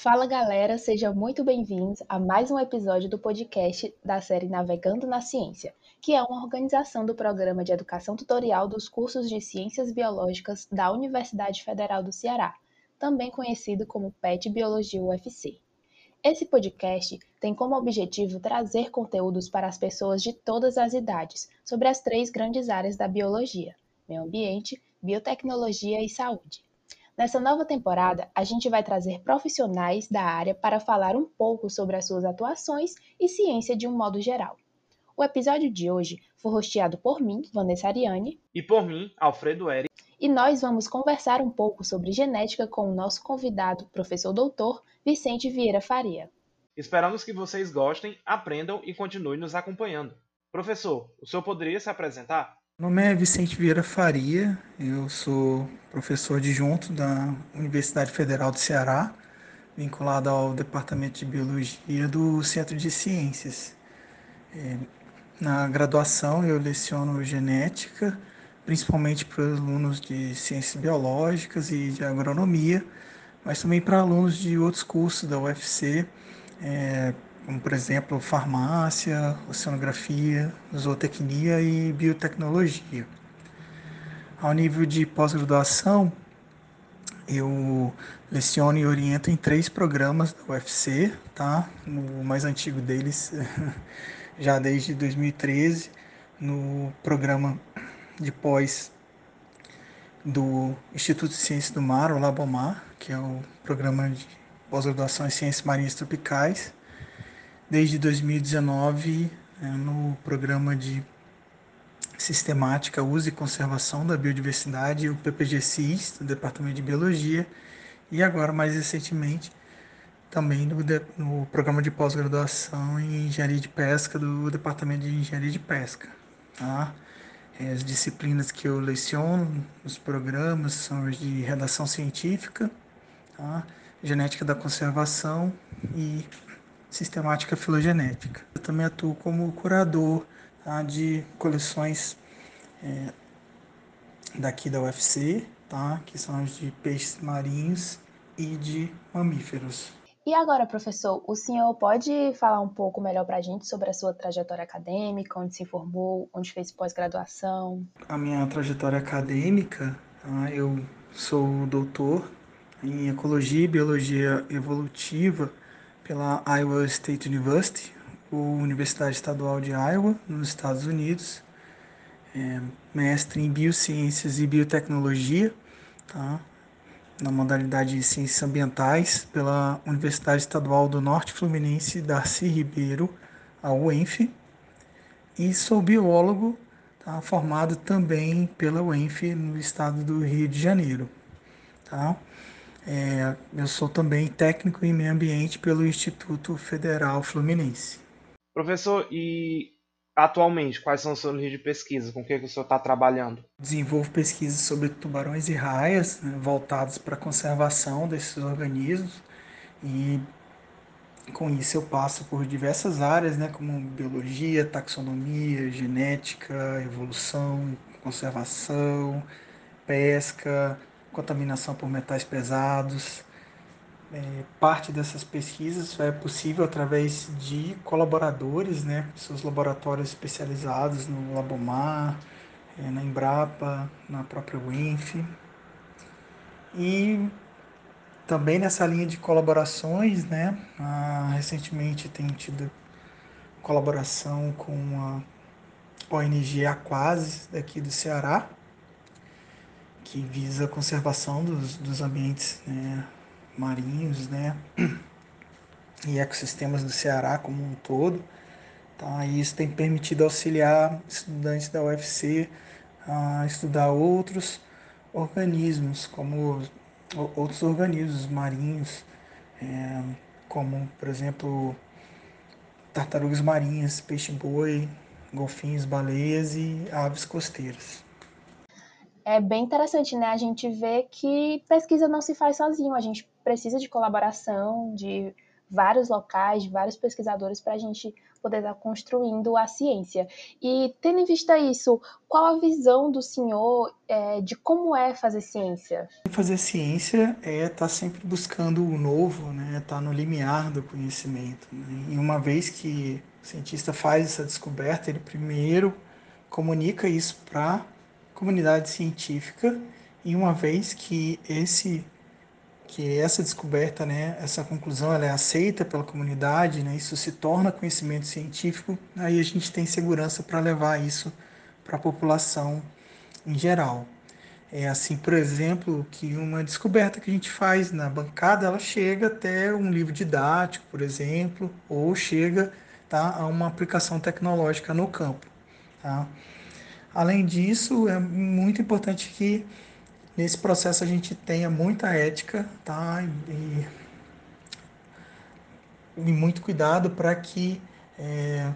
Fala galera, sejam muito bem-vindos a mais um episódio do podcast da série Navegando na Ciência, que é uma organização do Programa de Educação Tutorial dos cursos de Ciências Biológicas da Universidade Federal do Ceará, também conhecido como PET Biologia UFC. Esse podcast tem como objetivo trazer conteúdos para as pessoas de todas as idades sobre as três grandes áreas da biologia: meio ambiente, biotecnologia e saúde. Nessa nova temporada, a gente vai trazer profissionais da área para falar um pouco sobre as suas atuações e ciência de um modo geral. O episódio de hoje foi rosteado por mim, Vanessa Ariane, e por mim, Alfredo Eri, e nós vamos conversar um pouco sobre genética com o nosso convidado, professor doutor Vicente Vieira Faria. Esperamos que vocês gostem, aprendam e continuem nos acompanhando. Professor, o senhor poderia se apresentar? Meu nome é Vicente Vieira Faria, eu sou professor adjunto da Universidade Federal do Ceará, vinculado ao Departamento de Biologia do Centro de Ciências. É, na graduação eu leciono genética, principalmente para alunos de ciências biológicas e de agronomia, mas também para alunos de outros cursos da UFC, é, como por exemplo farmácia, oceanografia, zootecnia e biotecnologia. Ao nível de pós-graduação, eu leciono e oriento em três programas da UFC, tá? O mais antigo deles, já desde 2013, no programa de pós do Instituto de Ciências do Mar, o Labomar, que é o programa de pós-graduação em Ciências Marinhas Tropicais, desde 2019 né, no programa de sistemática, uso e conservação da biodiversidade, o PPGCIS, do Departamento de Biologia, e agora, mais recentemente, também no, no programa de pós-graduação em Engenharia de Pesca do Departamento de Engenharia de Pesca. Tá? É, as disciplinas que eu leciono nos programas são as de redação científica, tá? genética da conservação e sistemática filogenética. Eu também atuo como curador tá, de coleções é, daqui da UFC, tá, que são as de peixes marinhos e de mamíferos. E agora, professor, o senhor pode falar um pouco melhor para a gente sobre a sua trajetória acadêmica, onde se formou, onde fez pós-graduação? A minha trajetória acadêmica, tá, eu sou doutor em Ecologia e Biologia Evolutiva pela Iowa State University, ou Universidade Estadual de Iowa, nos Estados Unidos. É, mestre em Biociências e Biotecnologia, tá? na modalidade de Ciências Ambientais, pela Universidade Estadual do Norte Fluminense Darcy Ribeiro, a UENF. E sou biólogo, tá? formado também pela UENF no estado do Rio de Janeiro. Tá? É, eu sou também técnico em meio ambiente pelo Instituto Federal Fluminense. Professor, e atualmente, quais são os seus livros de pesquisa? Com o que, que o senhor está trabalhando? Desenvolvo pesquisas sobre tubarões e raias, né, voltadas para a conservação desses organismos. E com isso eu passo por diversas áreas, né, como biologia, taxonomia, genética, evolução, conservação, pesca, contaminação por metais pesados. É, parte dessas pesquisas é possível através de colaboradores, né, seus laboratórios especializados no Labomar, é, na Embrapa, na própria WINF. E também nessa linha de colaborações, né, recentemente tem tido colaboração com a ONG Aquases daqui do Ceará, que visa a conservação dos, dos ambientes né, marinhos né, e ecossistemas do Ceará como um todo. Tá? E isso tem permitido auxiliar estudantes da UFC a estudar outros organismos, como outros organismos marinhos, é, como, por exemplo, tartarugas marinhas, peixe-boi, golfinhos, baleias e aves costeiras é bem interessante, né? A gente vê que pesquisa não se faz sozinho, a gente precisa de colaboração de vários locais, de vários pesquisadores para a gente poder estar construindo a ciência. E tendo em vista isso, qual a visão do senhor é, de como é fazer ciência? Fazer ciência é estar tá sempre buscando o novo, né? Estar tá no limiar do conhecimento. Né? E uma vez que o cientista faz essa descoberta, ele primeiro comunica isso para comunidade científica e uma vez que esse que essa descoberta, né, essa conclusão, ela é aceita pela comunidade, né, isso se torna conhecimento científico, aí a gente tem segurança para levar isso para a população em geral. É assim, por exemplo, que uma descoberta que a gente faz na bancada, ela chega até um livro didático, por exemplo, ou chega tá, a uma aplicação tecnológica no campo. Tá? Além disso, é muito importante que nesse processo a gente tenha muita ética tá? e, e muito cuidado para que é,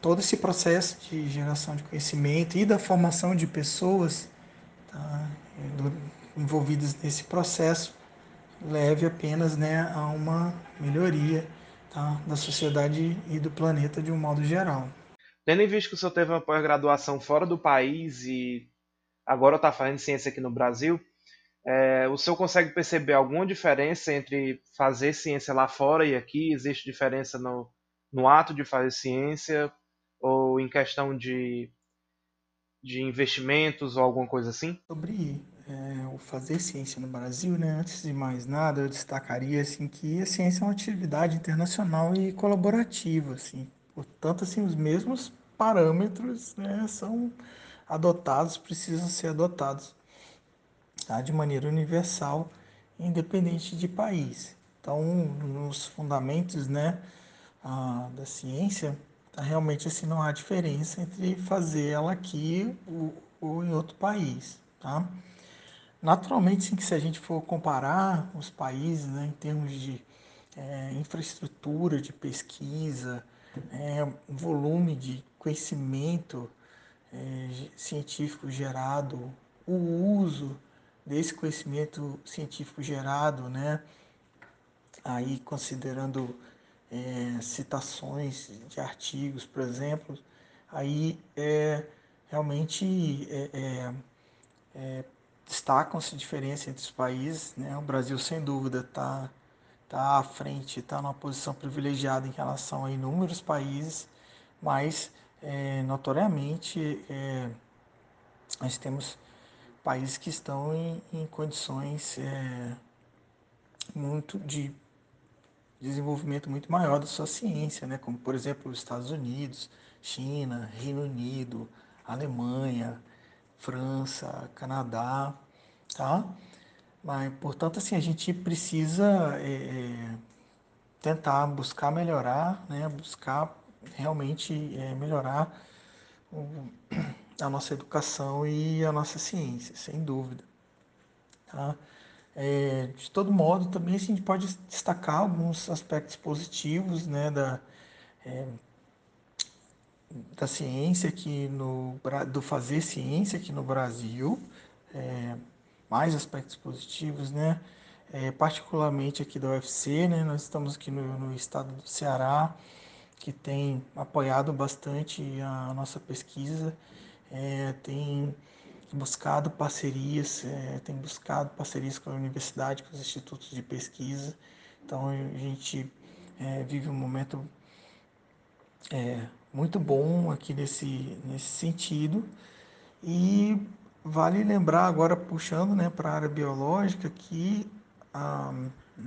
todo esse processo de geração de conhecimento e da formação de pessoas tá? envolvidas nesse processo leve apenas né, a uma melhoria tá? da sociedade e do planeta de um modo geral. Tendo em vista que o senhor teve uma pós-graduação fora do país e agora está fazendo ciência aqui no Brasil, é, o senhor consegue perceber alguma diferença entre fazer ciência lá fora e aqui? Existe diferença no, no ato de fazer ciência ou em questão de, de investimentos ou alguma coisa assim? Sobre é, o fazer ciência no Brasil, né, antes de mais nada, eu destacaria assim, que a ciência é uma atividade internacional e colaborativa. Assim. Portanto, assim, os mesmos parâmetros né, são adotados, precisam ser adotados tá? de maneira universal, independente de país. Então, nos fundamentos né, a, da ciência, tá? realmente assim, não há diferença entre fazer ela aqui ou, ou em outro país. Tá? Naturalmente, sim, que se a gente for comparar os países né, em termos de é, infraestrutura de pesquisa, é, volume de conhecimento é, científico gerado, o uso desse conhecimento científico gerado, né? Aí considerando é, citações de artigos, por exemplo, aí é, realmente é, é, é destacam-se diferenças entre os países. Né? O Brasil, sem dúvida, está tá à frente, está numa posição privilegiada em relação a inúmeros países, mas é, notoriamente é, nós temos países que estão em, em condições é, muito de desenvolvimento muito maior da sua ciência, né? como por exemplo os Estados Unidos, China, Reino Unido, Alemanha, França, Canadá, tá? Mas, portanto, assim, a gente precisa é, é tentar buscar melhorar, né? buscar realmente é, melhorar o, a nossa educação e a nossa ciência, sem dúvida. Tá? É, de todo modo, também a gente pode destacar alguns aspectos positivos né, da, é, da ciência aqui no do fazer ciência aqui no Brasil, é, mais aspectos positivos, né? É, particularmente aqui da UFC, né? Nós estamos aqui no, no estado do Ceará, que tem apoiado bastante a nossa pesquisa, é, tem buscado parcerias, é, tem buscado parcerias com a universidade, com os institutos de pesquisa. Então a gente é, vive um momento é, muito bom aqui nesse, nesse sentido. E vale lembrar agora, puxando né, para a área biológica, que ah,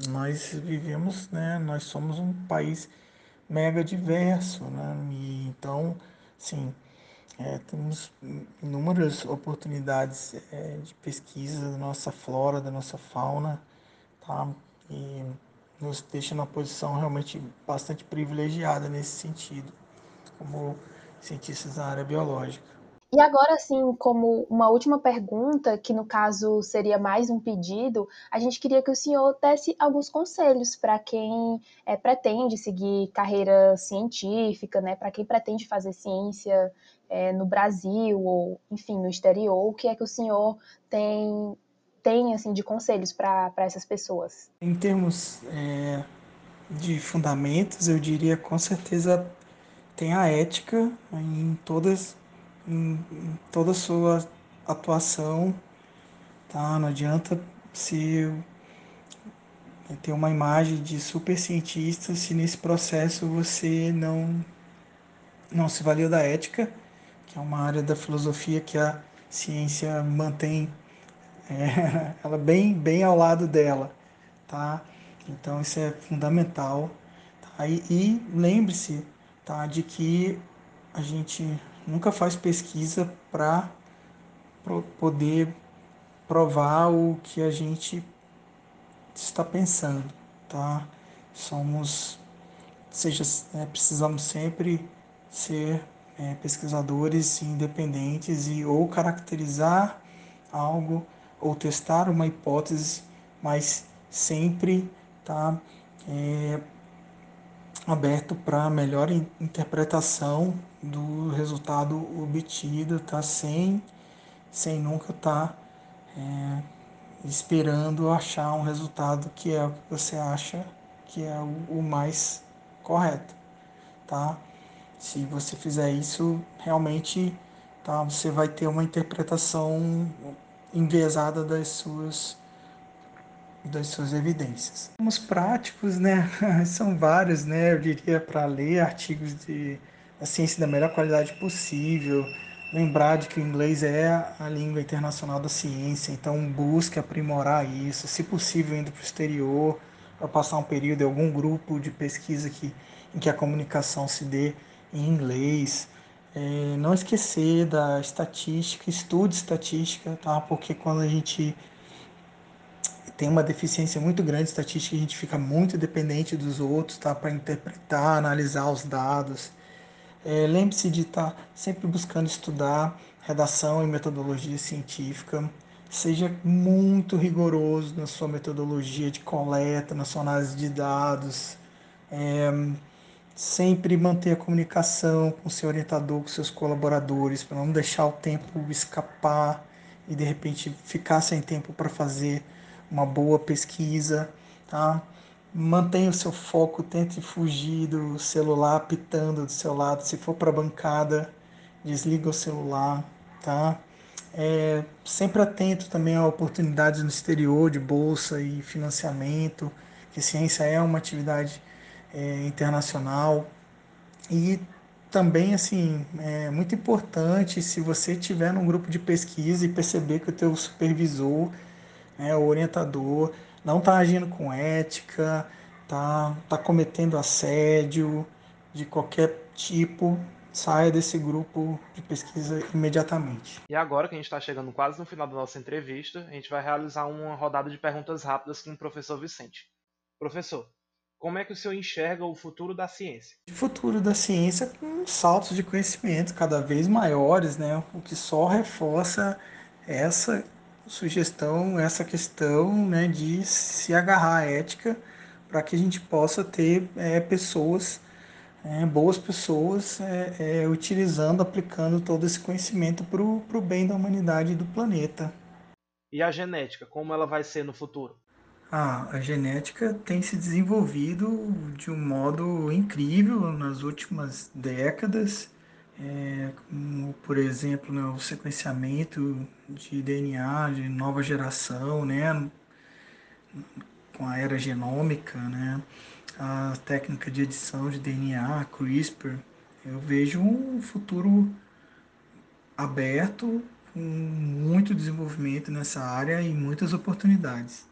nós vivemos, né, nós somos um país mega diverso, né? E, então, sim, é, temos inúmeras oportunidades é, de pesquisa da nossa flora, da nossa fauna, tá? E nos deixa numa posição realmente bastante privilegiada nesse sentido, como cientistas da área biológica. E agora, assim, como uma última pergunta, que no caso seria mais um pedido, a gente queria que o senhor desse alguns conselhos para quem é, pretende seguir carreira científica, né, para quem pretende fazer ciência é, no Brasil ou, enfim, no exterior, o que é que o senhor tem, tem assim, de conselhos para essas pessoas? Em termos é, de fundamentos, eu diria com certeza tem a ética em todas em, em toda a sua atuação, tá? Não adianta se ter uma imagem de super cientista se nesse processo você não não se valeu da ética, que é uma área da filosofia que a ciência mantém é, ela bem bem ao lado dela, tá? Então isso é fundamental. Tá? E, e lembre-se tá, de que a gente nunca faz pesquisa para poder provar o que a gente está pensando, tá? Somos, seja, é, precisamos sempre ser é, pesquisadores independentes e ou caracterizar algo ou testar uma hipótese, mas sempre tá é, aberto para melhor interpretação do resultado obtido, tá sem sem nunca estar tá, é, esperando achar um resultado que é o que você acha que é o, o mais correto, tá? Se você fizer isso, realmente, tá? Você vai ter uma interpretação enviesada das suas das suas evidências. Os práticos, né, são vários, né, eu diria para ler artigos de a ciência da melhor qualidade possível, lembrar de que o inglês é a língua internacional da ciência, então busque aprimorar isso, se possível indo para o exterior, para passar um período em algum grupo de pesquisa que, em que a comunicação se dê em inglês. É, não esquecer da estatística, estude estatística, tá? porque quando a gente tem uma deficiência muito grande de estatística, a gente fica muito dependente dos outros tá? para interpretar, analisar os dados. É, Lembre-se de estar sempre buscando estudar redação e metodologia científica. Seja muito rigoroso na sua metodologia de coleta, na sua análise de dados. É, sempre manter a comunicação com o seu orientador, com seus colaboradores, para não deixar o tempo escapar e de repente ficar sem tempo para fazer uma boa pesquisa, tá? Mantenha o seu foco, tente fugir do celular pitando do seu lado. Se for para a bancada, desliga o celular, tá? É, sempre atento também a oportunidades no exterior de bolsa e financiamento, que ciência é uma atividade é, internacional. E também, assim, é muito importante se você estiver num grupo de pesquisa e perceber que o teu supervisor, né, o orientador, não está agindo com ética, está tá cometendo assédio de qualquer tipo, saia desse grupo de pesquisa imediatamente. E agora que a gente está chegando quase no final da nossa entrevista, a gente vai realizar uma rodada de perguntas rápidas com o professor Vicente. Professor, como é que o senhor enxerga o futuro da ciência? O futuro da ciência com saltos de conhecimento cada vez maiores, né? o que só reforça essa sugestão, essa questão né, de se agarrar à ética para que a gente possa ter é, pessoas, é, boas pessoas, é, é utilizando, aplicando todo esse conhecimento para o bem da humanidade e do planeta. E a genética, como ela vai ser no futuro? Ah, a genética tem se desenvolvido de um modo incrível nas últimas décadas é, como, por exemplo, né, o sequenciamento de DNA de nova geração, né, com a era genômica, né, a técnica de edição de DNA, CRISPR, eu vejo um futuro aberto, com muito desenvolvimento nessa área e muitas oportunidades.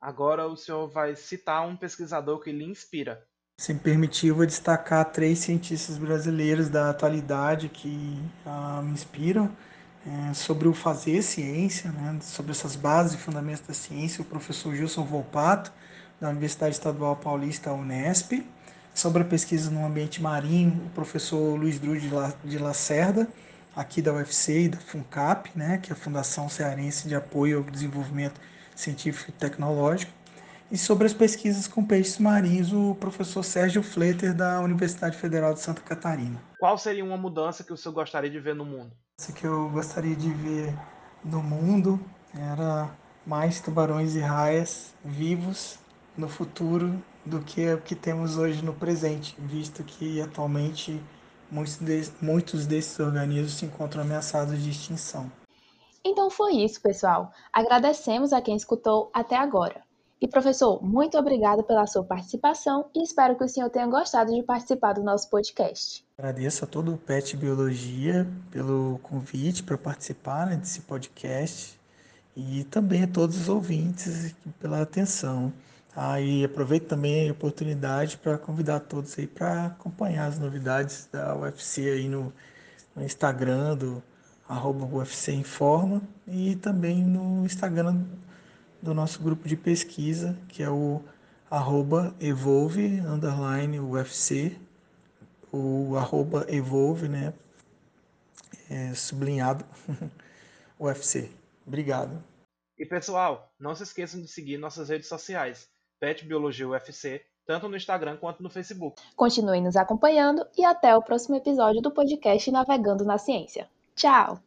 Agora o senhor vai citar um pesquisador que lhe inspira. Se me permitir, eu vou destacar três cientistas brasileiros da atualidade que ah, me inspiram é, sobre o fazer ciência, né, sobre essas bases e fundamentos da ciência, o professor Gilson Volpato, da Universidade Estadual Paulista, Unesp, sobre a pesquisa no ambiente marinho, o professor Luiz Drude de Lacerda, aqui da UFC e da FUNCAP, né, que é a Fundação Cearense de Apoio ao Desenvolvimento Científico e Tecnológico, e sobre as pesquisas com peixes marinhos, o professor Sérgio Fletter, da Universidade Federal de Santa Catarina. Qual seria uma mudança que o senhor gostaria de ver no mundo? O que eu gostaria de ver no mundo era mais tubarões e raias vivos no futuro do que o que temos hoje no presente, visto que atualmente muitos, de, muitos desses organismos se encontram ameaçados de extinção. Então foi isso, pessoal. Agradecemos a quem escutou até agora. E professor, muito obrigada pela sua participação e espero que o senhor tenha gostado de participar do nosso podcast. Agradeço a todo o PET Biologia pelo convite para participar né, desse podcast e também a todos os ouvintes pela atenção. Ah, aproveito também a oportunidade para convidar todos aí para acompanhar as novidades da UFC aí no, no Instagram do arroba UFC Informa e também no Instagram do nosso grupo de pesquisa, que é o arroba evolve underline UFC, o arroba evolve, né, é, sublinhado UFC. Obrigado. E pessoal, não se esqueçam de seguir nossas redes sociais Pet Biologia UFC, tanto no Instagram quanto no Facebook. Continue nos acompanhando e até o próximo episódio do podcast Navegando na Ciência. Tchau!